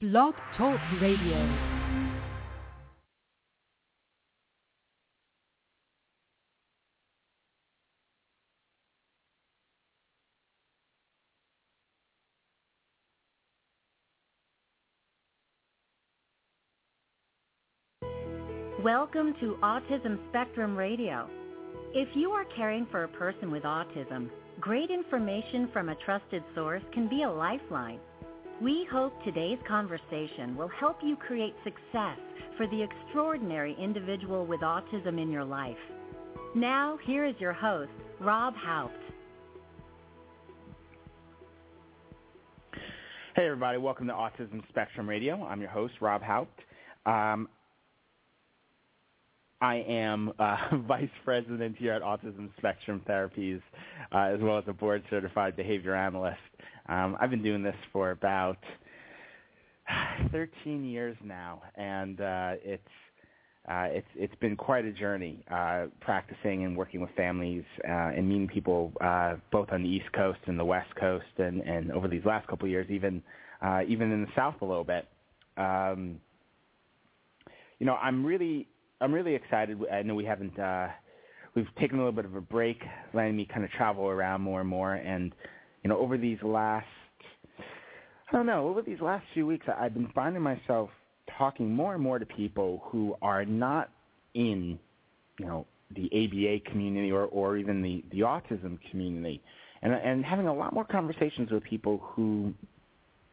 Blog Talk Radio. Welcome to Autism Spectrum Radio. If you are caring for a person with autism, great information from a trusted source can be a lifeline. We hope today's conversation will help you create success for the extraordinary individual with autism in your life. Now, here is your host, Rob Haupt. Hey, everybody. Welcome to Autism Spectrum Radio. I'm your host, Rob Haupt. Um, I am uh, Vice President here at Autism Spectrum Therapies, uh, as well as a board-certified behavior analyst. Um, I've been doing this for about 13 years now, and uh, it's uh, it's it's been quite a journey uh, practicing and working with families uh, and meeting people uh, both on the East Coast and the West Coast, and, and over these last couple of years, even uh, even in the South a little bit. Um, you know, I'm really I'm really excited. I know we haven't uh, we've taken a little bit of a break, letting me kind of travel around more and more, and you know, over these last I don't know, over these last few weeks, I've been finding myself talking more and more to people who are not in, you know, the ABA community or, or even the, the autism community, and and having a lot more conversations with people who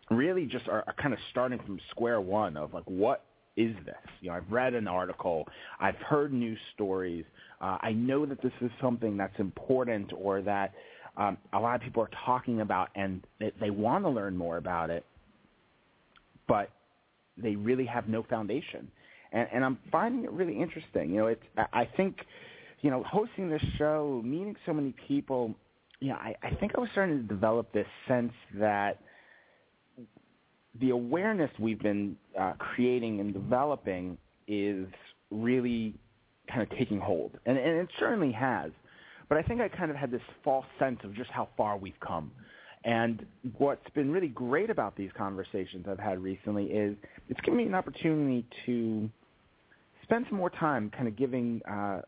really just are, are kind of starting from square one of like what is this? You know, I've read an article, I've heard news stories, uh, I know that this is something that's important or that um, a lot of people are talking about and they, they want to learn more about it, but they really have no foundation. And, and I'm finding it really interesting. You know, it's I think, you know, hosting this show, meeting so many people, you know, I, I think I was starting to develop this sense that the awareness we've been uh, creating and developing is really kind of taking hold, and, and it certainly has. But I think I kind of had this false sense of just how far we've come. And what's been really great about these conversations I've had recently is it's given me an opportunity to spend some more time kind of giving uh,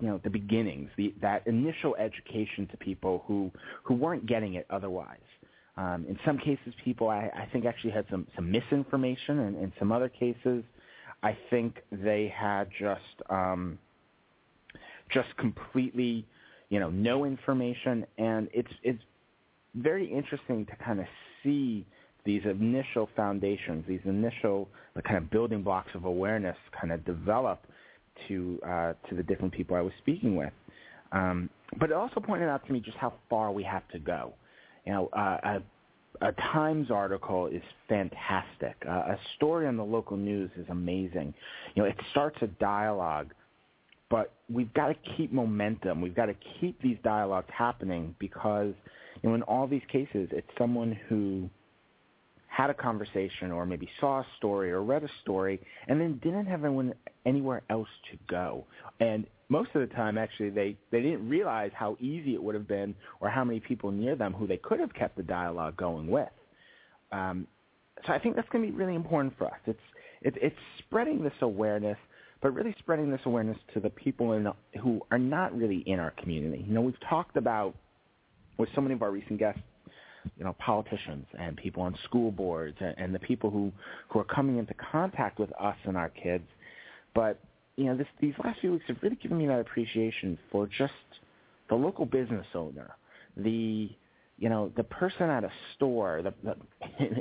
you know the beginnings, the, that initial education to people who who weren't getting it otherwise. Um, in some cases, people I, I think actually had some some misinformation, and in some other cases, I think they had just um, just completely you know no information, and it's it's very interesting to kind of see these initial foundations, these initial the kind of building blocks of awareness kind of develop to uh, to the different people I was speaking with. Um, but it also pointed out to me just how far we have to go. You know, uh, a, a Times article is fantastic. Uh, a story on the local news is amazing. You know, it starts a dialogue, but we've got to keep momentum. We've got to keep these dialogues happening because, you know, in all these cases, it's someone who had a conversation or maybe saw a story or read a story and then didn't have anyone anywhere else to go. And most of the time actually they, they didn't realize how easy it would have been or how many people near them who they could have kept the dialogue going with. Um, so I think that's going to be really important for us. It's, it, it's spreading this awareness, but really spreading this awareness to the people in, who are not really in our community. You know, we've talked about with so many of our recent guests you know, politicians and people on school boards and, and the people who, who are coming into contact with us and our kids. But, you know, this, these last few weeks have really given me that appreciation for just the local business owner, the, you know, the person at a store, the, the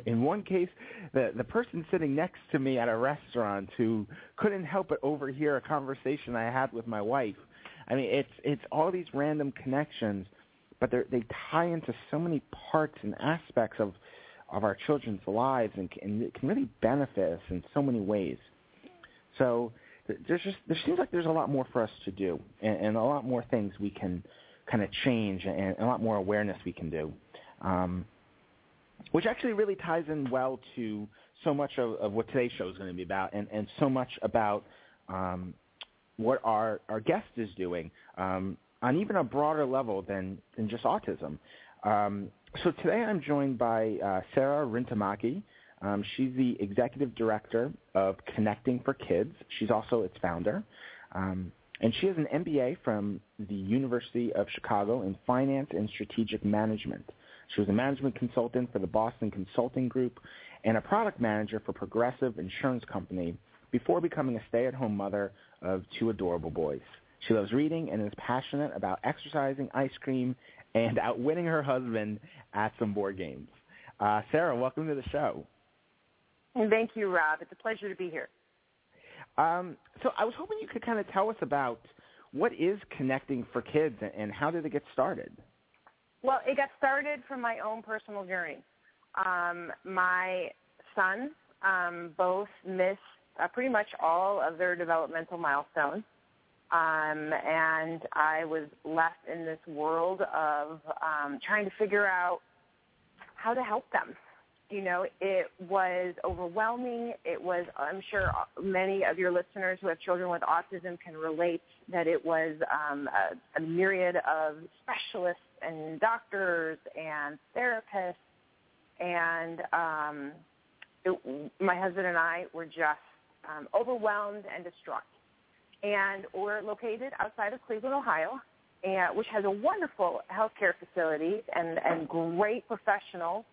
in, one case, the, the person sitting next to me at a restaurant who couldn't help but overhear a conversation I had with my wife. I mean, it's, it's all these random connections – but they tie into so many parts and aspects of of our children's lives and, and it can really benefit us in so many ways. So there's just there seems like there's a lot more for us to do and, and a lot more things we can kind of change and a lot more awareness we can do, um, which actually really ties in well to so much of, of what today's show is going to be about and, and so much about um, what our, our guest is doing. Um, on even a broader level than, than just autism. Um, so today I'm joined by uh, Sarah Rintamaki. Um, she's the executive director of Connecting for Kids. She's also its founder. Um, and she has an MBA from the University of Chicago in finance and strategic management. She was a management consultant for the Boston Consulting Group and a product manager for Progressive Insurance Company before becoming a stay-at-home mother of two adorable boys. She loves reading and is passionate about exercising, ice cream, and outwitting her husband at some board games. Uh, Sarah, welcome to the show. And thank you, Rob. It's a pleasure to be here. Um, so I was hoping you could kind of tell us about what is Connecting for Kids and how did it get started? Well, it got started from my own personal journey. Um, my sons um, both missed uh, pretty much all of their developmental milestones. Um, and I was left in this world of um, trying to figure out how to help them. You know, it was overwhelming. It was, I'm sure many of your listeners who have children with autism can relate that it was um, a, a myriad of specialists and doctors and therapists. And um, it, my husband and I were just um, overwhelmed and distraught and we're located outside of Cleveland, Ohio, and, which has a wonderful healthcare facility and, and great professionals.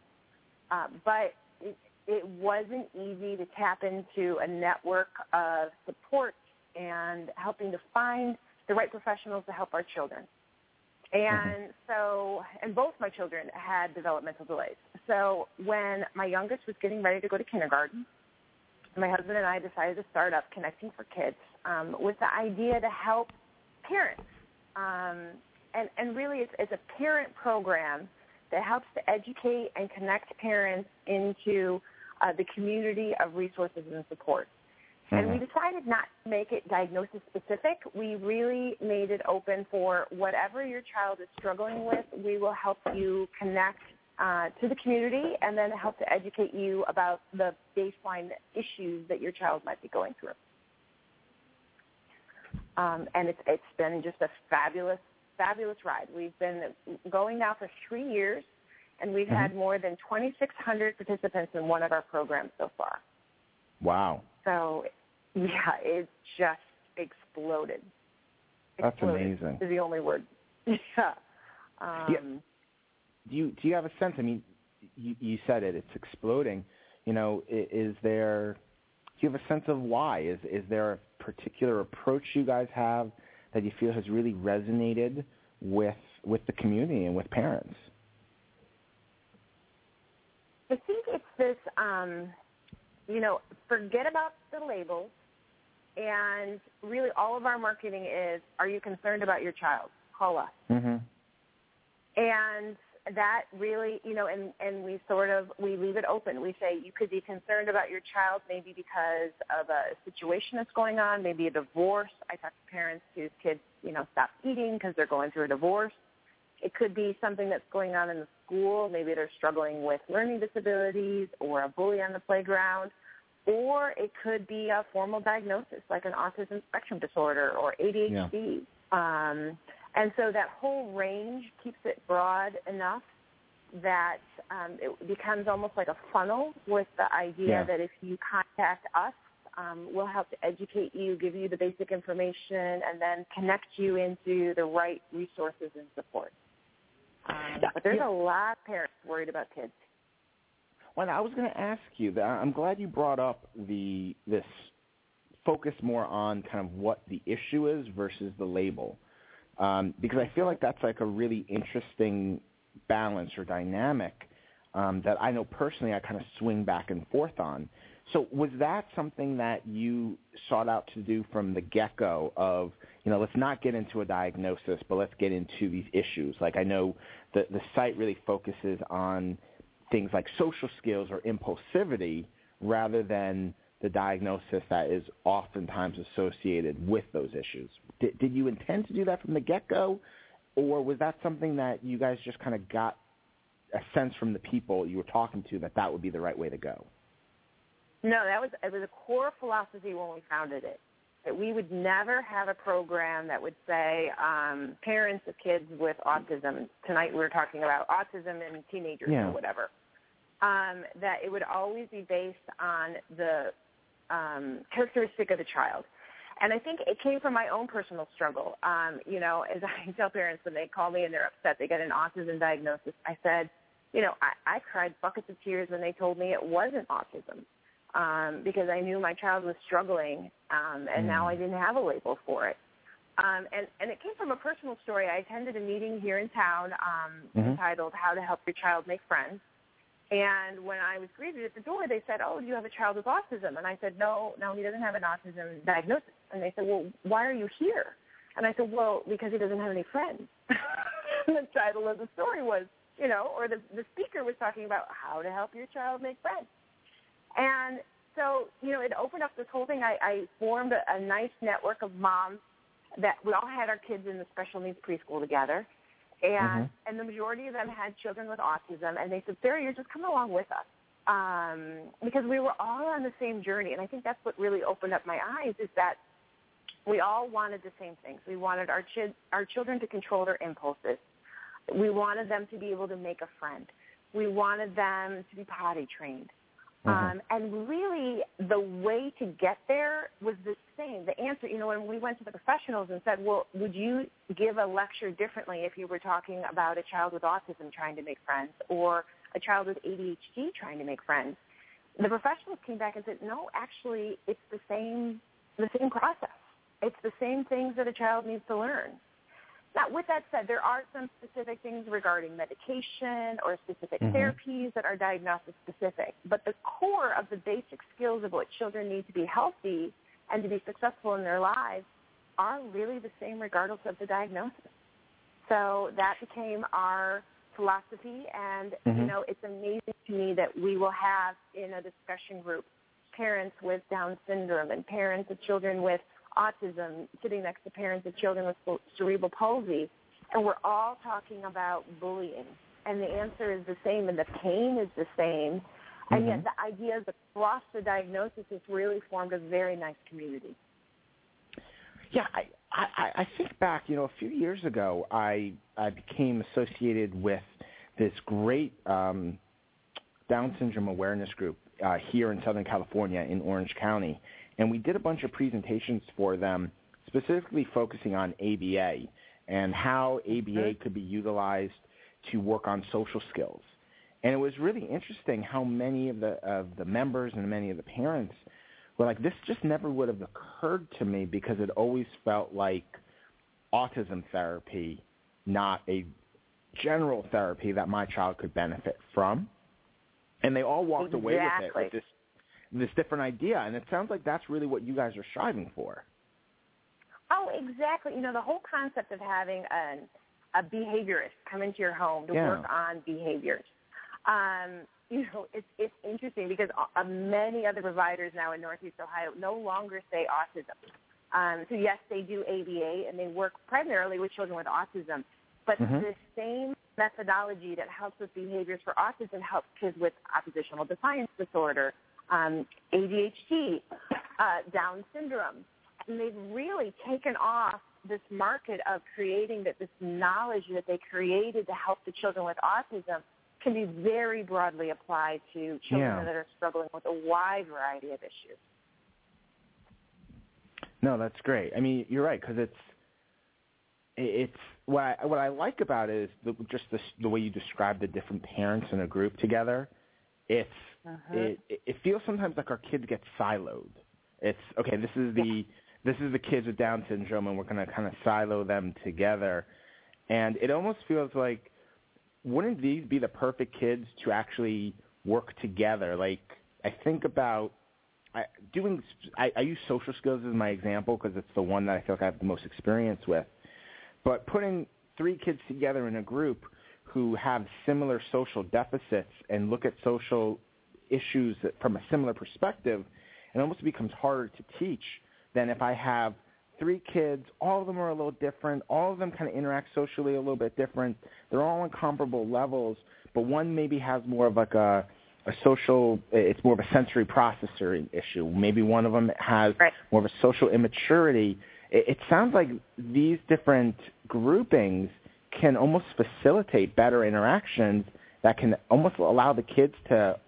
Uh, but it, it wasn't easy to tap into a network of support and helping to find the right professionals to help our children. And mm-hmm. so, and both my children had developmental delays. So when my youngest was getting ready to go to kindergarten, my husband and I decided to start up Connecting for Kids um, with the idea to help parents. Um, and, and really it's, it's a parent program that helps to educate and connect parents into uh, the community of resources and support. Mm-hmm. And we mm-hmm. decided not to make it diagnosis specific. We really made it open for whatever your child is struggling with, we will help you connect uh, to the community and then help to educate you about the baseline issues that your child might be going through. Um, and it's, it's been just a fabulous, fabulous ride. We've been going now for three years, and we've mm-hmm. had more than 2,600 participants in one of our programs so far. Wow. So, yeah, it just exploded. That's amazing. Is the only word. yeah. Um, yeah do you do you have a sense? I mean, you, you said it; it's exploding. You know, is there? Do you have a sense of why? Is is there a particular approach you guys have that you feel has really resonated with with the community and with parents? I think it's this. Um, you know, forget about the labels, and really, all of our marketing is: Are you concerned about your child? Call us. Mm-hmm. And that really, you know, and, and we sort of, we leave it open. We say you could be concerned about your child maybe because of a situation that's going on, maybe a divorce. I talk to parents whose kids, you know, stop eating because they're going through a divorce. It could be something that's going on in the school. Maybe they're struggling with learning disabilities or a bully on the playground. Or it could be a formal diagnosis like an autism spectrum disorder or ADHD. Yeah. Um, and so that whole range keeps it broad enough that um, it becomes almost like a funnel with the idea yeah. that if you contact us, um, we'll help to educate you, give you the basic information, and then connect you into the right resources and support. Um, but there's a lot of parents worried about kids. Well, I was going to ask you that. I'm glad you brought up the this focus more on kind of what the issue is versus the label um, because I feel like that's like a really interesting balance or dynamic um, that I know personally I kind of swing back and forth on. So was that something that you sought out to do from the get-go of, you know, let's not get into a diagnosis, but let's get into these issues. Like I know the, the site really focuses on things like social skills or impulsivity rather than the diagnosis that is oftentimes associated with those issues. Did, did you intend to do that from the get-go, or was that something that you guys just kind of got a sense from the people you were talking to that that would be the right way to go? No, that was it was a core philosophy when we founded it. That we would never have a program that would say um, parents of kids with autism. Tonight we were talking about autism and teenagers yeah. or whatever um, that it would always be based on the um, characteristic of the child. And I think it came from my own personal struggle. Um, you know, as I tell parents when they call me and they're upset they get an autism diagnosis, I said, you know, I, I cried buckets of tears when they told me it wasn't autism um, because I knew my child was struggling, um, and mm. now I didn't have a label for it. Um, and, and it came from a personal story. I attended a meeting here in town um, mm-hmm. entitled "How to Help Your Child Make Friends." And when I was greeted at the door, they said, "Oh, do you have a child with autism?" And I said, "No, no, he doesn't have an autism diagnosis." And they said, "Well, why are you here?" And I said, "Well, because he doesn't have any friends." the title of the story was, you know, or the the speaker was talking about how to help your child make friends. And so, you know, it opened up this whole thing. I, I formed a, a nice network of moms that we all had our kids in the special needs preschool together. And mm-hmm. and the majority of them had children with autism and they said, Sarah, you're just come along with us. Um, because we were all on the same journey and I think that's what really opened up my eyes is that we all wanted the same things. We wanted our ch- our children to control their impulses. We wanted them to be able to make a friend. We wanted them to be potty trained. Mm-hmm. Um, and really, the way to get there was the same. The answer, you know, when we went to the professionals and said, well, would you give a lecture differently if you were talking about a child with autism trying to make friends or a child with ADHD trying to make friends? The professionals came back and said, no, actually, it's the same, the same process. It's the same things that a child needs to learn. Now, with that said, there are some specific things regarding medication or specific mm-hmm. therapies that are diagnosis specific. But the core of the basic skills of what children need to be healthy and to be successful in their lives are really the same regardless of the diagnosis. So that became our philosophy, and mm-hmm. you know, it's amazing to me that we will have in a discussion group parents with Down syndrome and parents of children with autism sitting next to parents of children with cerebral palsy, and we're all talking about bullying. And the answer is the same, and the pain is the same. And mm-hmm. yet the ideas across the diagnosis has really formed a very nice community. Yeah, I, I, I think back, you know, a few years ago, I, I became associated with this great um, Down syndrome awareness group uh, here in Southern California in Orange County and we did a bunch of presentations for them specifically focusing on ABA and how ABA could be utilized to work on social skills. And it was really interesting how many of the of the members and many of the parents were like, this just never would have occurred to me because it always felt like autism therapy, not a general therapy that my child could benefit from. And they all walked exactly. away with it with this this different idea, and it sounds like that's really what you guys are striving for. Oh, exactly. You know, the whole concept of having a, a behaviorist come into your home to yeah. work on behaviors. Um, you know, it's it's interesting because uh, many other providers now in Northeast Ohio no longer say autism. Um, so yes, they do ABA and they work primarily with children with autism, but mm-hmm. the same methodology that helps with behaviors for autism helps kids with oppositional defiance disorder, um, ADHD, uh, Down syndrome. And they've really taken off this market of creating that this knowledge that they created to help the children with autism can be very broadly applied to children yeah. that are struggling with a wide variety of issues. No, that's great. I mean, you're right because it's it's what I what I like about it is the, just the the way you describe the different parents in a group together. It's uh-huh. it, it feels sometimes like our kids get siloed. It's okay. This is the yeah. this is the kids with Down syndrome, and we're going to kind of silo them together. And it almost feels like wouldn't these be the perfect kids to actually work together? Like I think about I, doing. I, I use social skills as my example because it's the one that I feel like I have the most experience with. But putting three kids together in a group who have similar social deficits and look at social issues from a similar perspective, it almost becomes harder to teach than if I have three kids. All of them are a little different. All of them kind of interact socially a little bit different. They're all on comparable levels, but one maybe has more of like a a social it's more of a sensory processing issue maybe one of them has right. more of a social immaturity it, it sounds like these different groupings can almost facilitate better interactions that can almost allow the kids to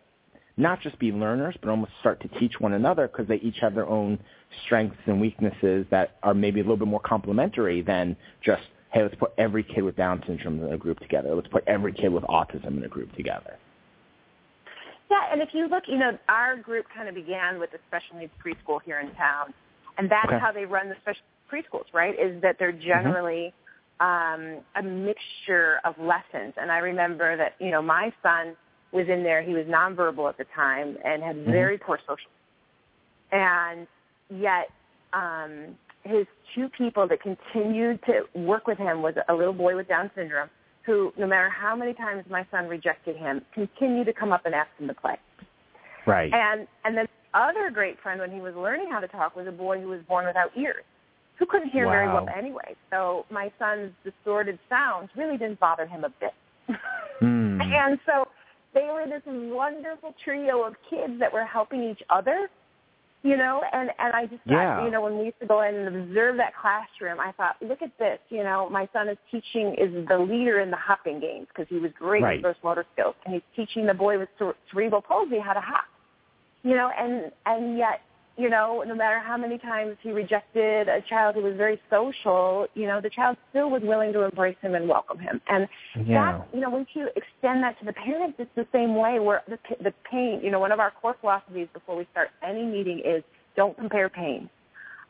not just be learners, but almost start to teach one another because they each have their own strengths and weaknesses that are maybe a little bit more complementary than just, hey, let's put every kid with Down syndrome in a group together. Let's put every kid with autism in a group together. Yeah, and if you look, you know, our group kind of began with a special needs preschool here in town, and that's Okay. how they run the special preschools, right? Is that they're generally um, a mixture of lessons. And I remember that, you know, my son was in there. He was nonverbal at the time and had very poor social. And yet, um, his two people that continued to work with him was a little boy with Down syndrome who, no matter how many times my son rejected him, continued to come up and ask him to play. Right. And and then other great friend when he was learning how to talk was a boy who was born without ears, who couldn't hear very well anyway. So my son's distorted sounds really didn't bother him a bit. Hmm. And so they were this wonderful trio of kids that were helping each other, you know, and and I just Yeah. thought, you know, when we used to go in and observe that classroom, I thought, look at this, you know, my son is teaching is the leader in the hopping games because he was great Right. with gross motor skills, and he's teaching the boy with cere- cerebral palsy how to hop, you know, and and yet. You know, no matter how many times he rejected a child who was very social, you know, the child still was willing to embrace him and welcome him. And Yeah. that, you know, once you extend that to the parents, it's the same way where the, the pain, you know, one of our core philosophies before we start any meeting is don't compare pain.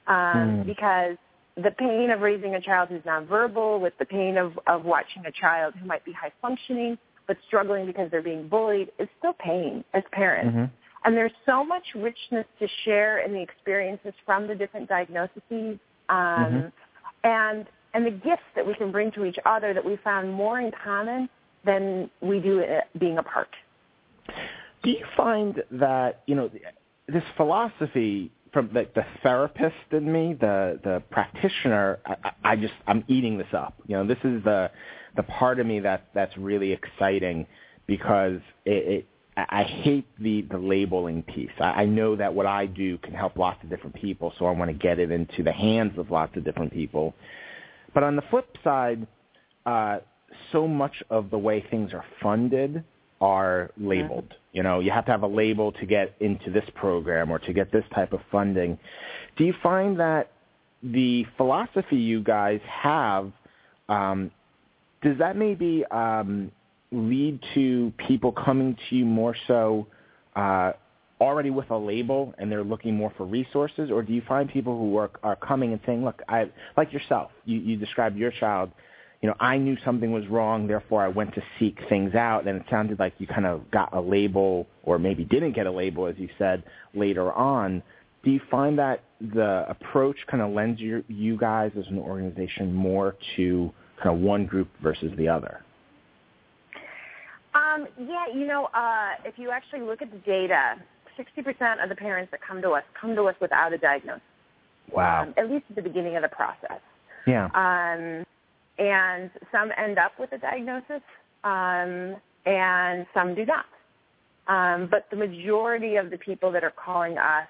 Um, Mm. Because the pain of raising a child who's nonverbal with the pain of, of watching a child who might be high functioning but struggling because they're being bullied is still pain as parents. Mhm. And there's so much richness to share in the experiences from the different diagnoses, um, Mhm. and and the gifts that we can bring to each other that we found more in common than we do uh, being apart. Do you find that you know this philosophy from like the therapist in me, the the practitioner? I, I I just I'm eating this up. You know, this is the the part of me that that's really exciting because it. it I hate the the labeling piece. I, I know that what I do can help lots of different people, so I want to get it into the hands of lots of different people. But on the flip side, uh, so much of the way things are funded are labeled. You know, you have to have a label to get into this program or to get this type of funding. Do you find that the philosophy you guys have um, does that maybe um, lead to people coming to you more so uh, already with a label and they're looking more for resources, or do you find people who are, are coming and saying, "Look, I like yourself. You, you described your child. You know, I knew something was wrong, therefore I went to seek things out." And it sounded like you kind of got a label, or maybe didn't get a label, as you said later on. Do you find that the approach kind of lends your, you guys as an organization more to kind of one group versus the other? Um, yeah, you know, uh, if you actually look at the data, 60% of the parents that come to us come to us without a diagnosis, Wow. um, at least at the beginning of the process. yeah. Um, and some end up with a diagnosis, um, and some do not. Um, but the majority of the people that are calling us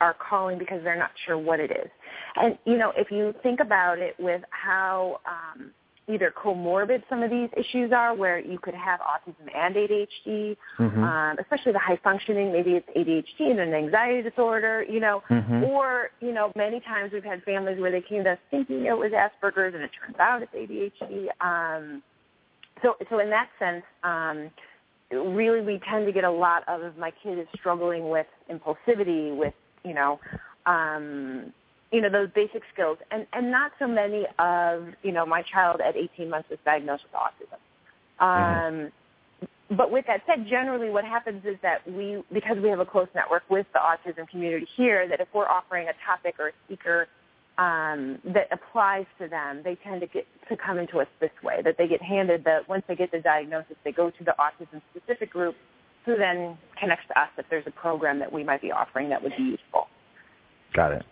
are calling because they're not sure what it is. And, you know, if you think about it with how um, either comorbid some of these issues are, where you could have autism and ADHD, Mhm. um, especially the high functioning, maybe it's ADHD and an anxiety disorder, you know, Mhm. or, you know, many times we've had families where they came to us thinking it was Asperger's and it turns out it's ADHD. Um, so, so in that sense, um, really we tend to get a lot of my kid is struggling with impulsivity, with, you know, um, you know, those basic skills and, and not so many of, you know, my child at 18 months was diagnosed with autism. Um, but with that said, generally what happens is that we, because we have a close network with the autism community here, that if we're offering a topic or a speaker um, that applies to them, they tend to get to come into us this way. That they get handed the once they get the diagnosis, they go to the autism specific group, who then connects to us if there's a program that we might be offering that would be useful. Got it.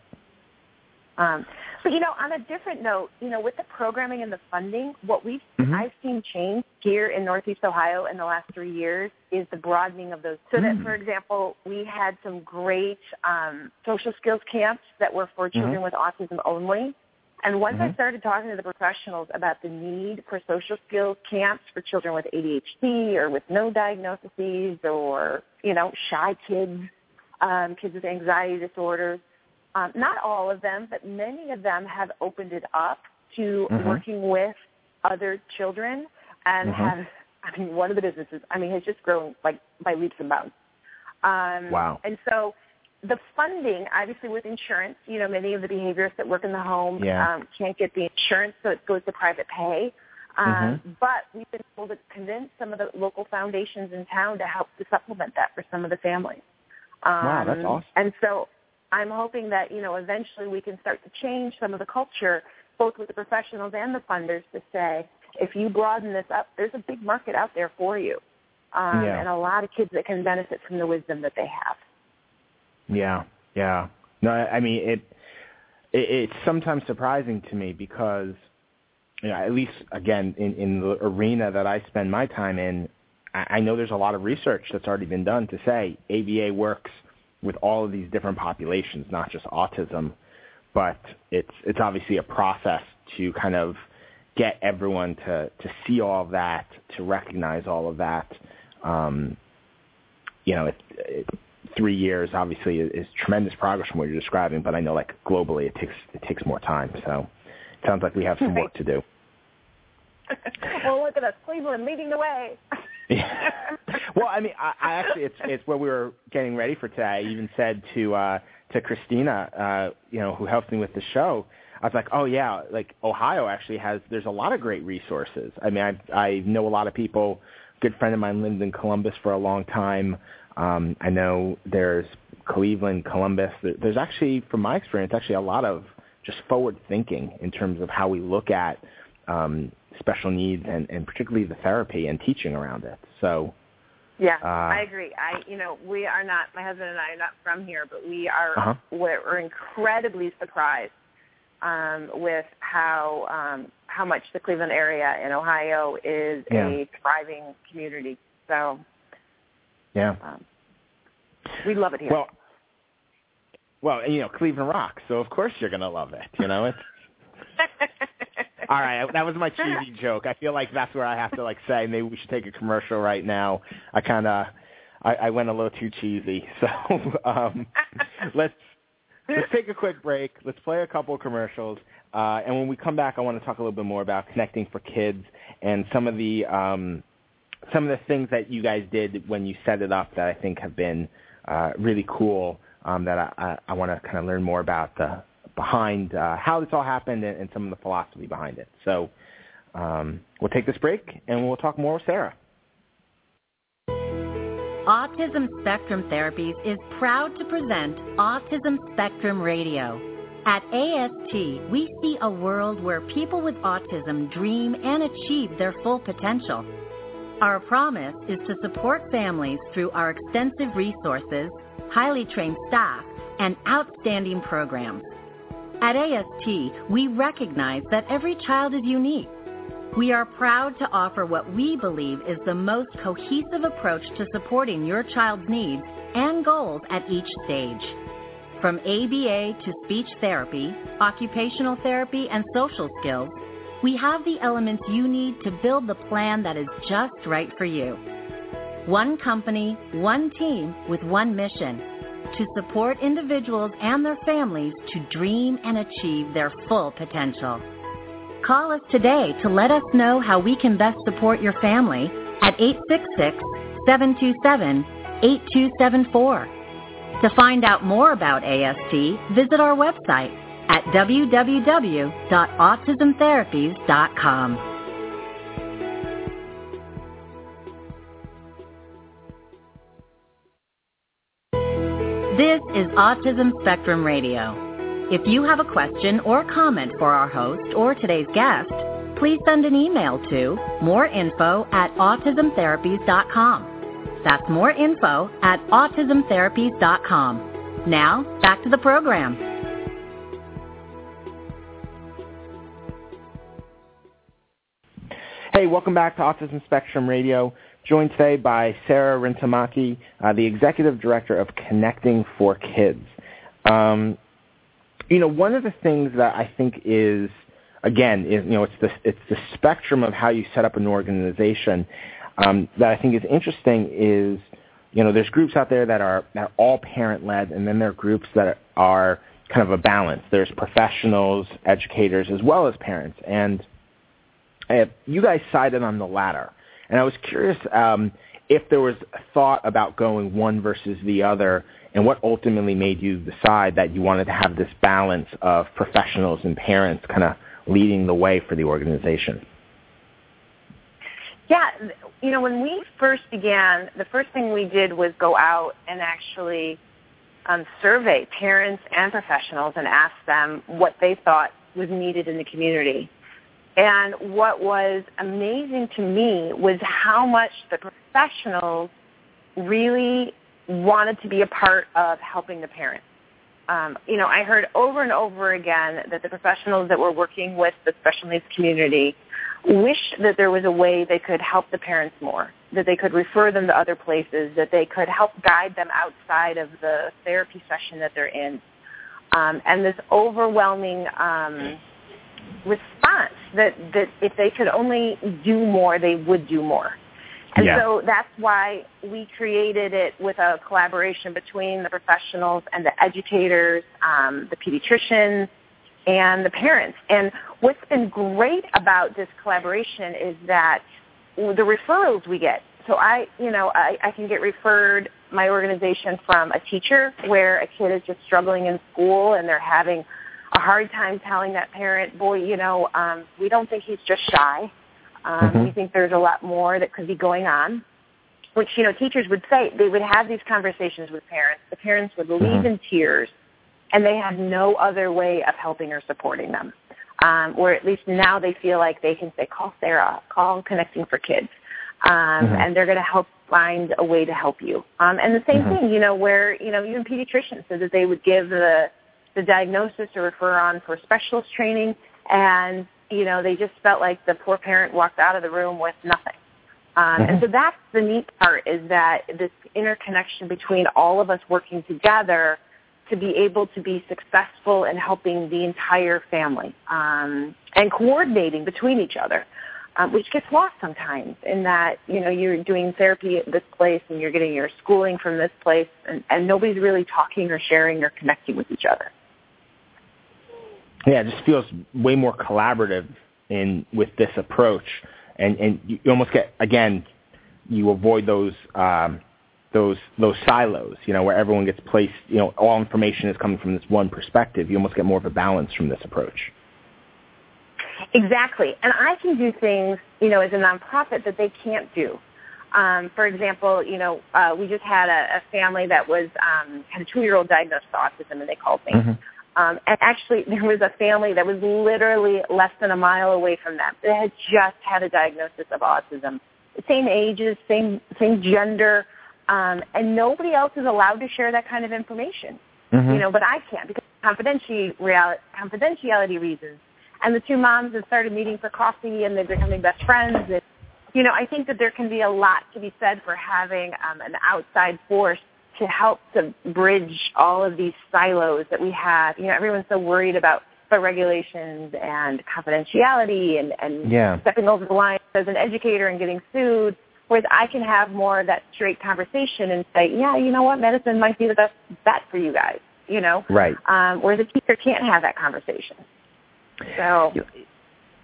Um, but you know, on a different note, you know, with the programming and the funding, what we've Mhm. I've seen change here in Northeast Ohio in the last three years is the broadening of those. So that, Mm. for example, we had some great um, social skills camps that were for children with autism only, And once Mm-hmm. I started talking to the professionals about the need for social skills camps for children with ADHD or with no diagnoses or, you know, shy kids, um, kids with anxiety disorders, um, not all of them, but many of them have opened it up to Mhm. working with other children and Mhm. have, I mean, one of the businesses, I mean, has just grown like by leaps and bounds. Um, Wow. And so the funding, obviously with insurance, you know, many of the behaviorists that work in the home Yeah. um, can't get the insurance, so it goes to private pay. Um, Mm-hmm. But we've been able to convince some of the local foundations in town to help to supplement that for some of the families. Um, Wow, that's awesome. And so I'm hoping that, you know, eventually we can start to change some of the culture, both with the professionals and the funders, to say, if you broaden this up, there's a big market out there for you. Um, Yeah. And a lot of kids that can benefit from the wisdom that they have. Yeah, yeah. No, I mean it, it. It's sometimes surprising to me because, you know, at least again in in the arena that I spend my time in, I, I know there's a lot of research that's already been done to say ABA works with all of these different populations, not just autism, but it's it's obviously a process to kind of get everyone to to see all of that, to recognize all of that. Um, you know, it, it, three years obviously is, is tremendous progress from what you're describing, but I know like globally it takes it takes more time. So it sounds like we have some work to do. well, look at us, Cleveland leading the way. Yeah. Well, I mean, I, I actually it's it's we were getting ready for today. I even said to uh to Christina, uh, you know, who helps me with the show, I was like, oh yeah, like Ohio actually has there's a lot of great resources. I mean, I I know a lot of people. Good friend of mine lived in Columbus for a long time. Um, I know there's Cleveland, Columbus. There- There's actually, from my experience, actually a lot of just forward thinking in terms of how we look at um, special needs and, and particularly the therapy and teaching around it. So Yeah, Uh, I agree. I, you know, we are not. My husband and I are not from here, but we are. Uh-huh. We're, we're incredibly surprised um, with how um, how much the Cleveland area in Ohio is Yeah. a thriving community. So yeah. um, we love it here. Well, well, you know, Cleveland rocks, so of course you're gonna love it. You know, it's all right. That was my cheesy joke. I feel like that's where I have to like say maybe we should take a commercial right now. I kind of I, I went a little too cheesy, so um, let's let's take a quick break. Let's play a couple of commercials, uh, and when we come back, I want to talk a little bit more about connecting for kids and some of the um, some of the things that you guys did when you set it up that I think have been uh, really cool. Um, that I, I, I want to kind of learn more about the behind uh, how this all happened and, and some of the philosophy behind it. So um, we'll take this break and we'll talk more with Sarah. Autism Spectrum Therapies is proud to present Autism Spectrum Radio. At AST, we see a world where people with autism dream and achieve their full potential. Our promise is to support families through our extensive resources, highly trained staff, and outstanding programs. At AST, we recognize that every child is unique. We are proud to offer what we believe is the most cohesive approach to supporting your child's needs and goals at each stage. From ABA to speech therapy, occupational therapy, and social skills, we have the elements you need to build the plan that is just right for you. One company, one team with one mission to support individuals and their families to dream and achieve their full potential. Call us today to let us know how we can best support your family at 866-727-8274. To find out more about AST, visit our website at www.autismtherapies.com. This is Autism Spectrum Radio. If you have a question or comment for our host or today's guest, please send an email to moreinfo at autismtherapies.com. That's moreinfo at autismtherapies.com. Now, back to the program. Hey, welcome back to Autism Spectrum Radio. Joined today by Sarah Rintamaki, uh, the Executive Director of Connecting for Kids. Um, you know, one of the things that I think is again, is, you know, it's the it's the spectrum of how you set up an organization um, that I think is interesting. Is you know, there's groups out there that are that are all parent led, and then there are groups that are kind of a balance. There's professionals, educators, as well as parents, and you guys sided on the latter. And I was curious um, if there was thought about going one versus the other, and what ultimately made you decide that you wanted to have this balance of professionals and parents kind of leading the way for the organization. Yeah, you know, when we first began, the first thing we did was go out and actually um, survey parents and professionals and ask them what they thought was needed in the community. And what was amazing to me was how much the professionals really wanted to be a part of helping the parents. Um, you know, I heard over and over again that the professionals that were working with the special needs community wish that there was a way they could help the parents more, that they could refer them to other places, that they could help guide them outside of the therapy session that they're in. Um, and this overwhelming um, response that, that if they could only do more, they would do more. And yeah. so that's why we created it with a collaboration between the professionals and the educators, um, the pediatricians, and the parents. And what's been great about this collaboration is that the referrals we get. So I, you know, I, I can get referred my organization from a teacher where a kid is just struggling in school and they're having a hard time telling that parent, boy, you know, um, we don't think he's just shy. Um, mm-hmm. We think there's a lot more that could be going on. Which you know, teachers would say they would have these conversations with parents. The parents would leave mm-hmm. in tears, and they had no other way of helping or supporting them. Um, or at least now they feel like they can say, "Call Sarah, call Connecting for Kids," um, mm-hmm. and they're going to help find a way to help you. Um, and the same mm-hmm. thing, you know, where you know even pediatricians said that they would give the the diagnosis or refer on for specialist training, and you know they just felt like the poor parent walked out of the room with nothing. Um, mm-hmm. And so that's the neat part is that this interconnection between all of us working together to be able to be successful in helping the entire family um, and coordinating between each other, um, which gets lost sometimes in that, you know, you're doing therapy at this place and you're getting your schooling from this place and, and nobody's really talking or sharing or connecting with each other yeah, it just feels way more collaborative in with this approach, and and you almost get again, you avoid those um, those those silos, you know, where everyone gets placed, you know, all information is coming from this one perspective. You almost get more of a balance from this approach. Exactly, and I can do things, you know, as a nonprofit that they can't do. Um, for example, you know, uh, we just had a, a family that was um, had a two-year-old diagnosed with autism, and they called me. Mm-hmm. Um, and actually, there was a family that was literally less than a mile away from them that had just had a diagnosis of autism. Same ages, same same gender, um, and nobody else is allowed to share that kind of information. Mm-hmm. You know, but I can't because confidentiality confidentiality reasons. And the two moms have started meeting for coffee, and they're becoming best friends. And, you know, I think that there can be a lot to be said for having um, an outside force to help to bridge all of these silos that we have. You know, everyone's so worried about the regulations and confidentiality and, and yeah. stepping over the line as an educator and getting sued. Whereas I can have more of that straight conversation and say, yeah, you know what, medicine might be the best bet for you guys. You know, right? Um, whereas a teacher can't have that conversation. So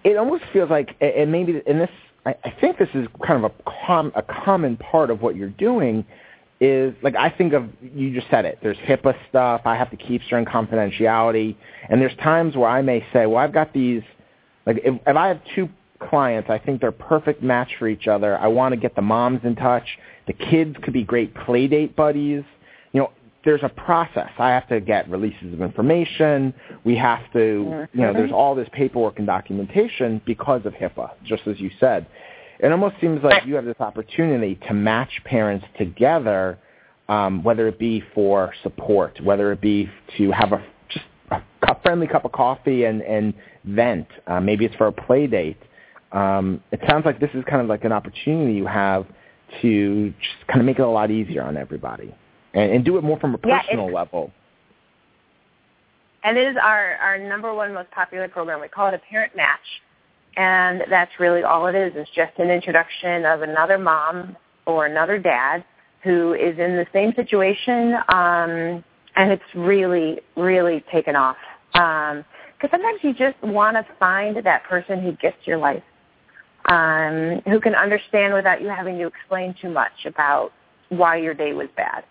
it almost feels like, and maybe, and this, I, I think this is kind of a com, a common part of what you're doing is like I think of you just said it. There's HIPAA stuff. I have to keep certain confidentiality, and there's times where I may say, well, I've got these. Like if, if I have two clients, I think they're perfect match for each other. I want to get the moms in touch. The kids could be great play date buddies. You know, there's a process. I have to get releases of information. We have to, you know, there's mm-hmm. all this paperwork and documentation because of HIPAA, just as you said it almost seems like you have this opportunity to match parents together, um, whether it be for support, whether it be to have a just a cup, friendly cup of coffee and and vent. Uh, maybe it's for a play date. Um, it sounds like this is kind of like an opportunity you have to just kind of make it a lot easier on everybody and, and do it more from a personal yeah, level. and it is our, our number one most popular program. We call it a parent match. And that's really all it is. It's just an introduction of another mom or another dad who is in the same situation. Um, and it's really, really taken off. Because um, sometimes you just want to find that person who gets your life, um, who can understand without you having to explain too much about why your day was bad.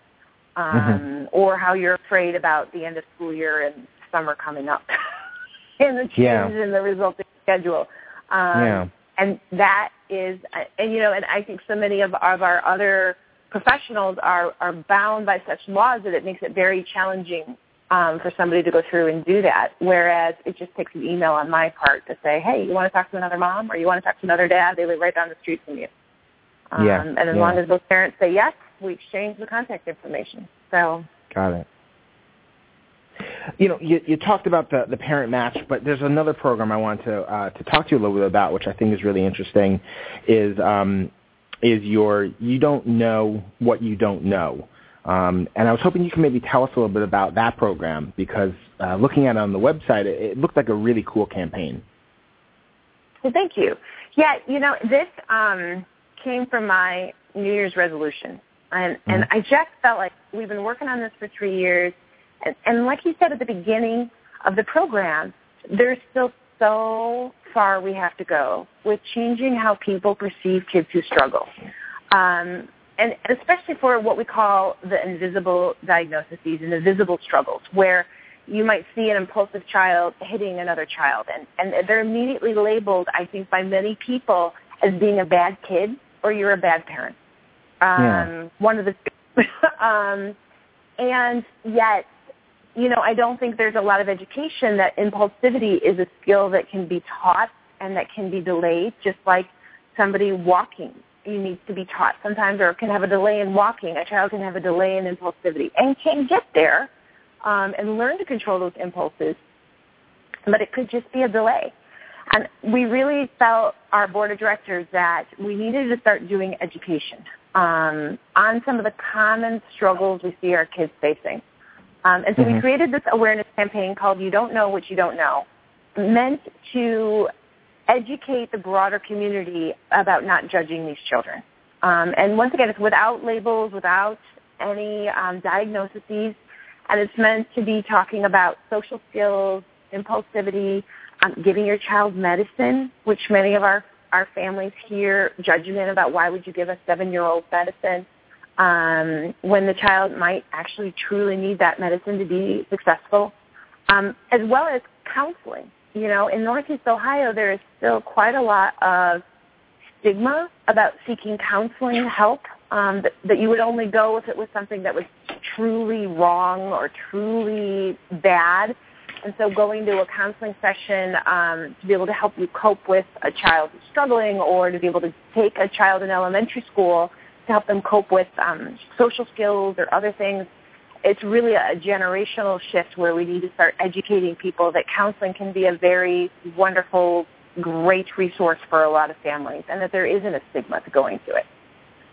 Um, mm-hmm. or how you're afraid about the end of school year and summer coming up and the changes yeah. in the resulting schedule. Um, yeah. And that is, and you know, and I think so many of, of our other professionals are, are bound by such laws that it makes it very challenging um, for somebody to go through and do that. Whereas it just takes an email on my part to say, hey, you want to talk to another mom or you want to talk to another dad? They live right down the street from you. Um, yeah. And as yeah. long as both parents say yes, we exchange the contact information. So. Got it. You know, you, you talked about the, the parent match, but there's another program I want to uh, to talk to you a little bit about, which I think is really interesting. Is um, is your you don't know what you don't know, um, and I was hoping you can maybe tell us a little bit about that program because uh, looking at it on the website, it, it looked like a really cool campaign. Well, thank you. Yeah, you know, this um, came from my New Year's resolution, and mm-hmm. and I just felt like we've been working on this for three years and, and like you said at the beginning of the program, there's still so far we have to go with changing how people perceive kids who struggle. Um, and especially for what we call the invisible diagnoses and the visible struggles, where you might see an impulsive child hitting another child, and, and they're immediately labeled, I think, by many people as being a bad kid or you're a bad parent. Um, yeah. One of the, um, and yet you know, I don't think there's a lot of education that impulsivity is a skill that can be taught and that can be delayed, just like somebody walking. You need to be taught sometimes or can have a delay in walking. A child can have a delay in impulsivity and can get there um, and learn to control those impulses, but it could just be a delay. And we really felt, our board of directors, that we needed to start doing education um, on some of the common struggles we see our kids facing. Um, and so mm-hmm. we created this awareness campaign called You Don't Know What You Don't Know, meant to educate the broader community about not judging these children. Um, and once again, it's without labels, without any um, diagnoses, and it's meant to be talking about social skills, impulsivity, um, giving your child medicine, which many of our, our families hear judgment about why would you give a seven-year-old medicine um, when the child might actually truly need that medicine to be successful, um, as well as counseling. You know, in Northeast Ohio, there is still quite a lot of stigma about seeking counseling help. Um, that, that you would only go if it was something that was truly wrong or truly bad. And so going to a counseling session um, to be able to help you cope with a child who's struggling or to be able to take a child in elementary school to help them cope with um, social skills or other things. It's really a generational shift where we need to start educating people that counseling can be a very wonderful, great resource for a lot of families and that there isn't a stigma to going to it.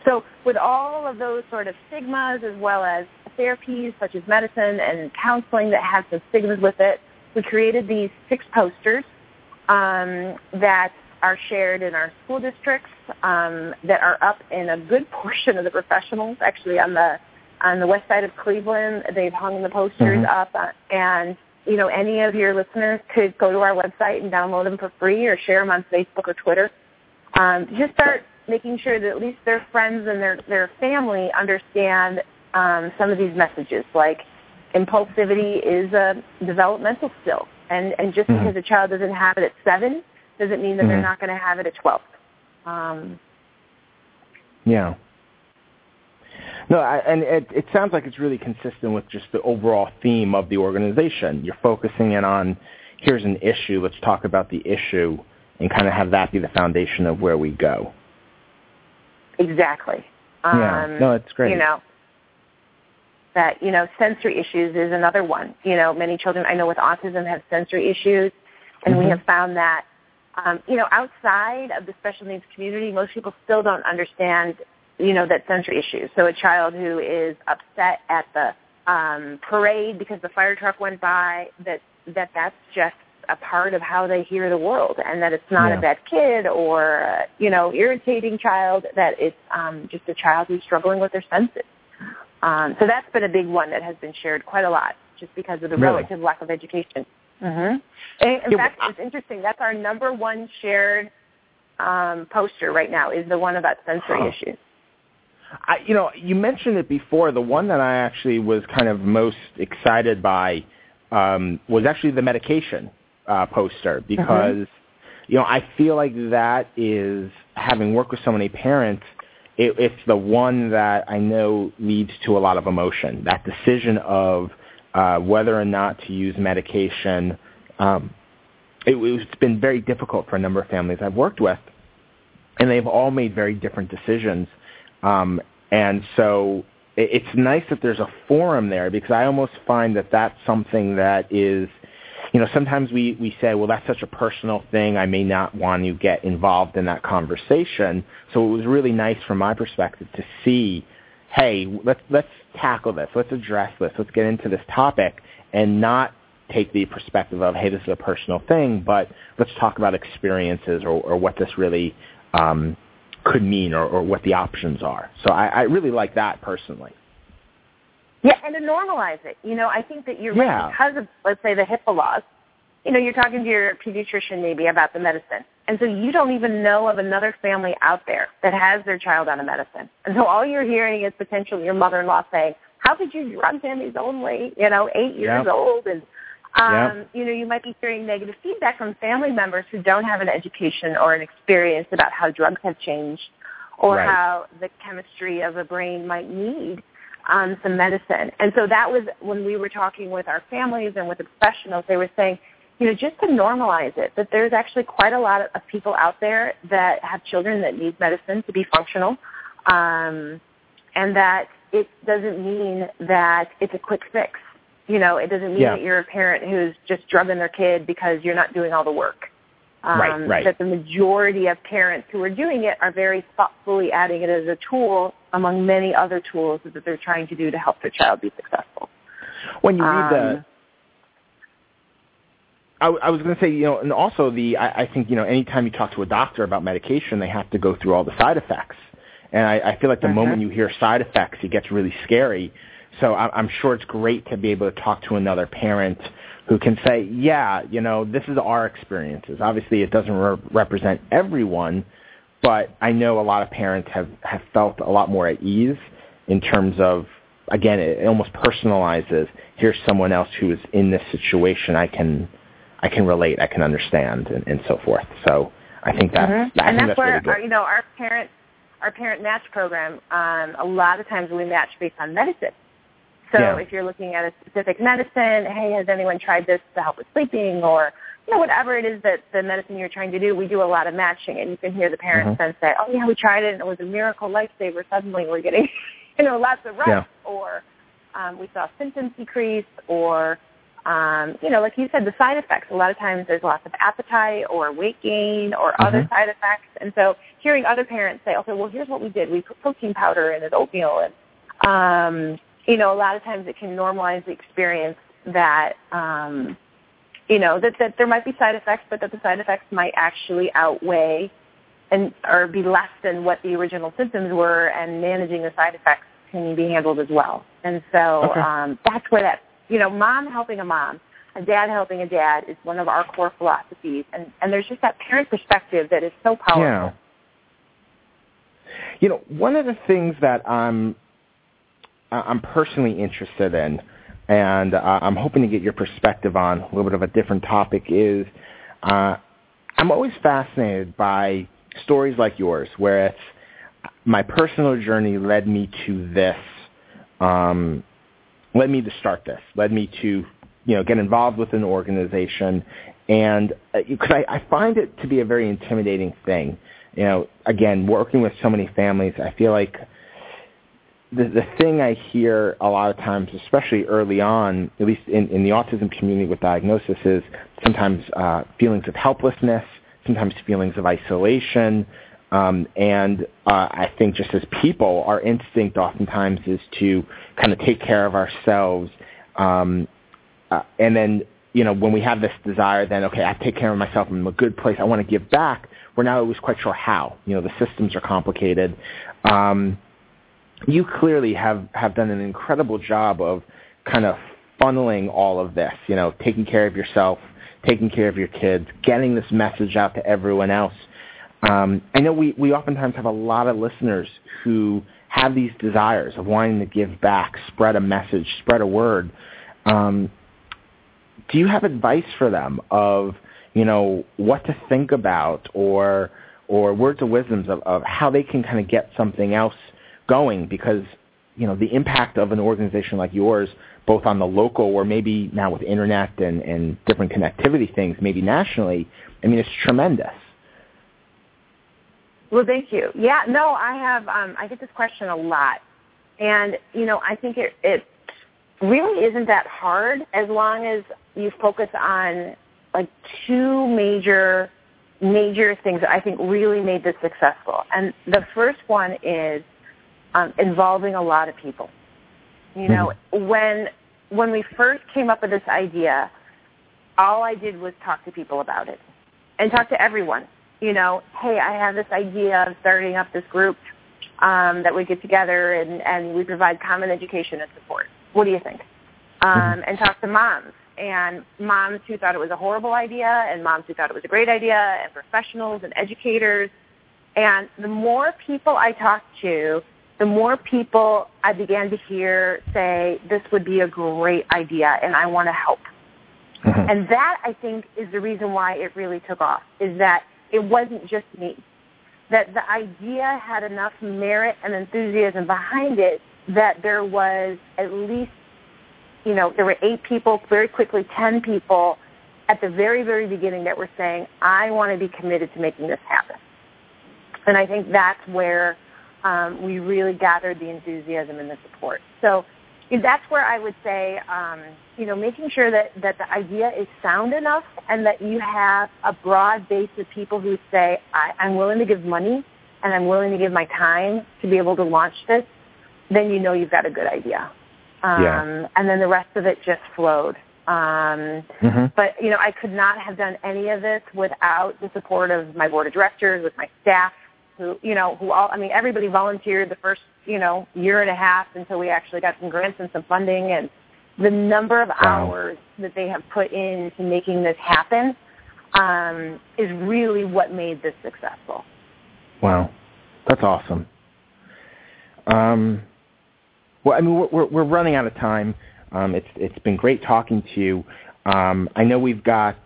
So with all of those sort of stigmas as well as therapies such as medicine and counseling that has some stigmas with it, we created these six posters um, that are shared in our school districts um, that are up in a good portion of the professionals. Actually, on the on the west side of Cleveland, they've hung the posters mm-hmm. up, uh, and you know any of your listeners could go to our website and download them for free, or share them on Facebook or Twitter. Um, just start making sure that at least their friends and their their family understand um, some of these messages, like impulsivity is a developmental skill, and and just mm-hmm. because a child doesn't have it at seven doesn't mean that mm-hmm. they're not going to have it at 12. Um, yeah. No, I, and it, it sounds like it's really consistent with just the overall theme of the organization. You're focusing in on here's an issue, let's talk about the issue, and kind of have that be the foundation of where we go. Exactly. Yeah. Um, no, it's great. You know, that you know, sensory issues is another one. You know, many children I know with autism have sensory issues, and mm-hmm. we have found that um, you know, outside of the special needs community, most people still don't understand, you know, that sensory issue. So a child who is upset at the um, parade because the fire truck went by. That that that's just a part of how they hear the world, and that it's not Yeah. a bad kid or uh, you know irritating child. That it's um, just a child who's struggling with their senses. Um, so that's been a big one that has been shared quite a lot, just because of the Really? relative lack of education. Mm-hmm. In, in fact, it's interesting. That's our number one shared um, poster right now is the one about sensory Huh. issues. I, you know, you mentioned it before. The one that I actually was kind of most excited by um, was actually the medication uh, poster because, you know, I feel like that is having worked with so many parents. It, it's the one that I know leads to a lot of emotion. That decision of uh, whether or not to use medication. Um, it, it's been very difficult for a number of families I've worked with, and they've all made very different decisions. Um, and so it, it's nice that there's a forum there because I almost find that that's something that is, you know, sometimes we, we say, well, that's such a personal thing. I may not want to get involved in that conversation. So it was really nice from my perspective to see, hey, let's, let's tackle this. Let's address this. Let's get into this topic and not take the perspective of, hey, this is a personal thing, but let's talk about experiences or, or what this really um, could mean or, or what the options are. So I, I really like that personally. Yeah, and to normalize it. You know, I think that you're Yeah. right because of, let's say, the HIPAA laws. You know, you're talking to your pediatrician maybe about the medicine. And so you don't even know of another family out there that has their child on a medicine. And so all you're hearing is potentially your mother-in-law saying, how could you drug him? He's only, you know, eight years old. And, um, you know, you might be hearing negative feedback from family members who don't have an education or an experience about how drugs have changed or Right. how the chemistry of a brain might need um, some medicine. And so that was when we were talking with our families and with the professionals, they were saying, you know, just to normalize it, that there's actually quite a lot of people out there that have children that need medicine to be functional, um, and that it doesn't mean that it's a quick fix. You know, it doesn't mean Yeah. that you're a parent who's just drugging their kid because you're not doing all the work. Um, Right, right. That the majority of parents who are doing it are very thoughtfully adding it as a tool among many other tools that they're trying to do to help their child be successful. When you read the, Um, I, I was going to say, you know, and also the, I, I think, you know, anytime you talk to a doctor about medication, they have to go through all the side effects. And I, I feel like the Mhm. moment you hear side effects, it gets really scary. So I, I'm sure it's great to be able to talk to another parent who can say, yeah, you know, this is our experiences. Obviously, it doesn't re- represent everyone, but I know a lot of parents have, have felt a lot more at ease in terms of, again, it, it almost personalizes. Here's someone else who is in this situation. I can, I can relate. I can understand, and, and so forth. So I think that's, Mhm. I and think that's that's where really our, you know our parent our parent match program. Um, a lot of times we match based on medicine. So Yeah. if you're looking at a specific medicine, hey, has anyone tried this to help with sleeping, or you know whatever it is that the medicine you're trying to do, we do a lot of matching, and you can hear the parents Mhm. then say, oh yeah, we tried it and it was a miracle lifesaver. Suddenly we're getting you know lots of rest, Yeah. or um, we saw symptoms decrease, or um, you know, like you said, the side effects. A lot of times there's loss of appetite or weight gain or other Mhm. side effects. And so hearing other parents say, okay, well, here's what we did. We put protein powder in his oatmeal. And, um, you know, a lot of times it can normalize the experience that, um, you know, that, that there might be side effects, but that the side effects might actually outweigh and or be less than what the original symptoms were and managing the side effects can be handled as well. And so Okay. um, that's where that you know, mom helping a mom, a dad helping a dad is one of our core philosophies. And, and there's just that parent perspective that is so powerful. Yeah. You know, one of the things that I'm I'm personally interested in, and uh, I'm hoping to get your perspective on a little bit of a different topic is uh, I'm always fascinated by stories like yours, where it's my personal journey led me to this, um, led me to start this, led me to you know get involved with an organization, and because I, I find it to be a very intimidating thing. You know, again, working with so many families, I feel like the the thing I hear a lot of times, especially early on, at least in, in the autism community with diagnosis, is sometimes uh, feelings of helplessness, sometimes feelings of isolation, Um, and uh, I think just as people, our instinct oftentimes is to kind of take care of ourselves. Um, uh, and then, you know, when we have this desire, then, okay, I take care of myself. I'm in a good place. I want to give back. We're not always quite sure how. You know, the systems are complicated. Um, you clearly have, have done an incredible job of kind of funneling all of this, you know, taking care of yourself, taking care of your kids, getting this message out to everyone else. Um, I know we, we oftentimes have a lot of listeners who have these desires of wanting to give back, spread a message, spread a word. Um, do you have advice for them of, you know, what to think about or or words of wisdoms of, of how they can kind of get something else going? Because, you know, the impact of an organization like yours, both on the local or maybe now with internet and, and different connectivity things, maybe nationally, I mean, it's tremendous. Well, thank you. Yeah, no, I have. Um, I get this question a lot, and you know, I think it it really isn't that hard as long as you focus on like two major major things that I think really made this successful. And the first one is um, involving a lot of people. You know, mm-hmm. when when we first came up with this idea, all I did was talk to people about it and talk to everyone you know, hey, I have this idea of starting up this group um, that we get together and, and we provide common education and support. What do you think? Um, mm-hmm. And talk to moms and moms who thought it was a horrible idea and moms who thought it was a great idea and professionals and educators. And the more people I talked to, the more people I began to hear say, this would be a great idea and I want to help. Mm-hmm. And that, I think, is the reason why it really took off, is that it wasn't just me. That the idea had enough merit and enthusiasm behind it that there was at least, you know, there were eight people, very quickly ten people at the very, very beginning that were saying, I want to be committed to making this happen. And I think that's where um, we really gathered the enthusiasm and the support. So that's where I would say, um, you know, making sure that, that the idea is sound enough and that you have a broad base of people who say, I, I'm willing to give money and I'm willing to give my time to be able to launch this, then you know you've got a good idea. Um, yeah. And then the rest of it just flowed. Um, mm-hmm. But, you know, I could not have done any of this without the support of my board of directors, with my staff, who, you know, who all, I mean, everybody volunteered the first you know, year and a half until we actually got some grants and some funding and the number of wow. hours that they have put into making this happen um, is really what made this successful. Wow, that's awesome. Um, well, I mean, we're, we're running out of time. Um, it's it's been great talking to you. Um, I know we've got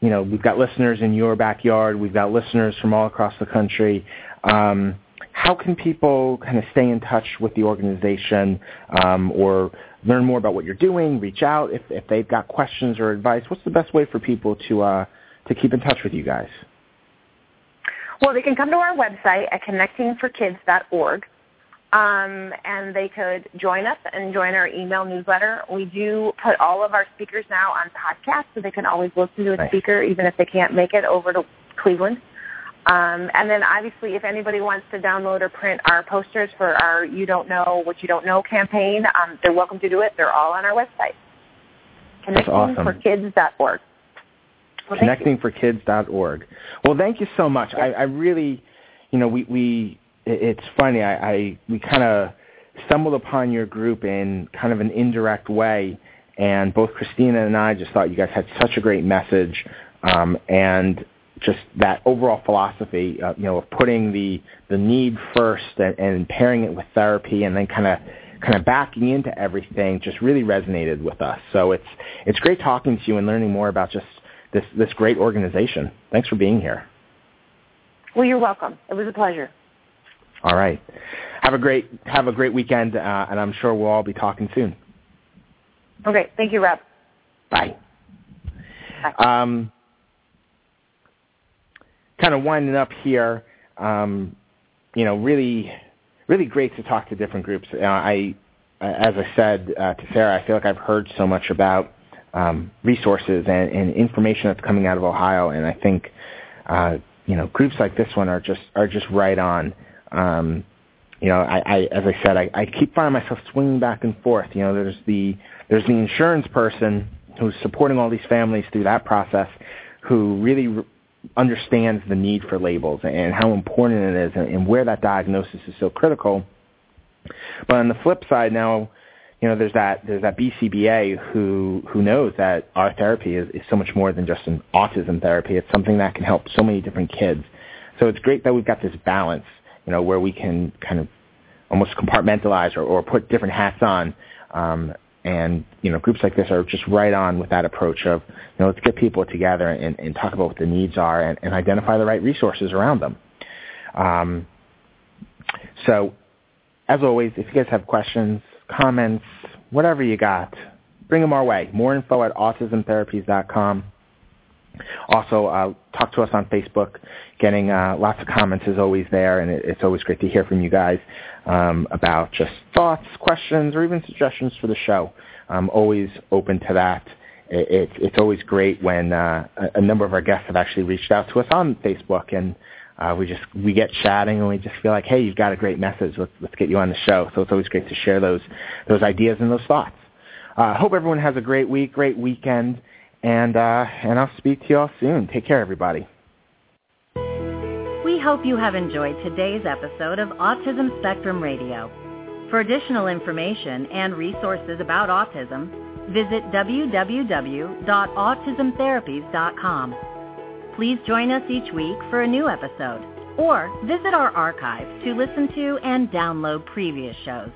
you know we've got listeners in your backyard. We've got listeners from all across the country. Um, how can people kind of stay in touch with the organization um, or learn more about what you're doing, reach out if, if they've got questions or advice? What's the best way for people to, uh, to keep in touch with you guys? Well, they can come to our website at connectingforkids.org. Um, and they could join us and join our email newsletter. We do put all of our speakers now on podcast, so they can always listen to a nice. speaker even if they can't make it over to Cleveland. Um, and then obviously if anybody wants to download or print our posters for our You Don't Know What You Don't Know campaign, um, they're welcome to do it. They're all on our website. ConnectingForKids.org. Well, ConnectingForKids.org. Well, thank you so much. I, I really, you know, we, we it's funny. I, I we kind of stumbled upon your group in kind of an indirect way, and both Christina and I just thought you guys had such a great message, um, and just that overall philosophy, uh, you know, of putting the the need first and, and pairing it with therapy, and then kind of kind of backing into everything, just really resonated with us. So it's it's great talking to you and learning more about just this this great organization. Thanks for being here. Well, you're welcome. It was a pleasure. All right. Have a great have a great weekend, uh, and I'm sure we'll all be talking soon. Okay. Thank you, Rob. Bye. Bye. Um, kind of winding up here, um, you know, really, really great to talk to different groups. Uh, I, as I said uh, to Sarah, I feel like I've heard so much about um, resources and, and information that's coming out of Ohio, and I think, uh, you know, groups like this one are just are just right on. Um, you know, I, I as I said, I, I keep finding myself swinging back and forth. You know, there's the there's the insurance person who's supporting all these families through that process, who really re- understands the need for labels and how important it is, and, where that diagnosis is so critical. But on the flip side, now you know, there's that there's that BCBA who who knows that our therapy is, is so much more than just an autism therapy. It's something that can help so many different kids. So it's great that we've got this balance, you know, where we can kind of almost compartmentalize or, or put different hats on. Um, and you know, groups like this are just right on with that approach of, you know, let's get people together and, and talk about what the needs are and, and identify the right resources around them. Um, so, as always, if you guys have questions, comments, whatever you got, bring them our way. More info at autismtherapies.com. Also, uh, talk to us on Facebook. Getting uh, lots of comments is always there, and it, it's always great to hear from you guys um, about just thoughts, questions, or even suggestions for the show. I'm always open to that. It, it, it's always great when uh, a, a number of our guests have actually reached out to us on Facebook and uh, we just we get chatting and we just feel like, hey, you've got a great message. Let's let's get you on the show. So it's always great to share those those ideas and those thoughts. I uh, hope everyone has a great week, great weekend, and uh, and I'll speak to you all soon. Take care, everybody. We hope you have enjoyed today's episode of Autism Spectrum Radio. For additional information and resources about autism, visit www.autismtherapies.com. Please join us each week for a new episode or visit our archives to listen to and download previous shows.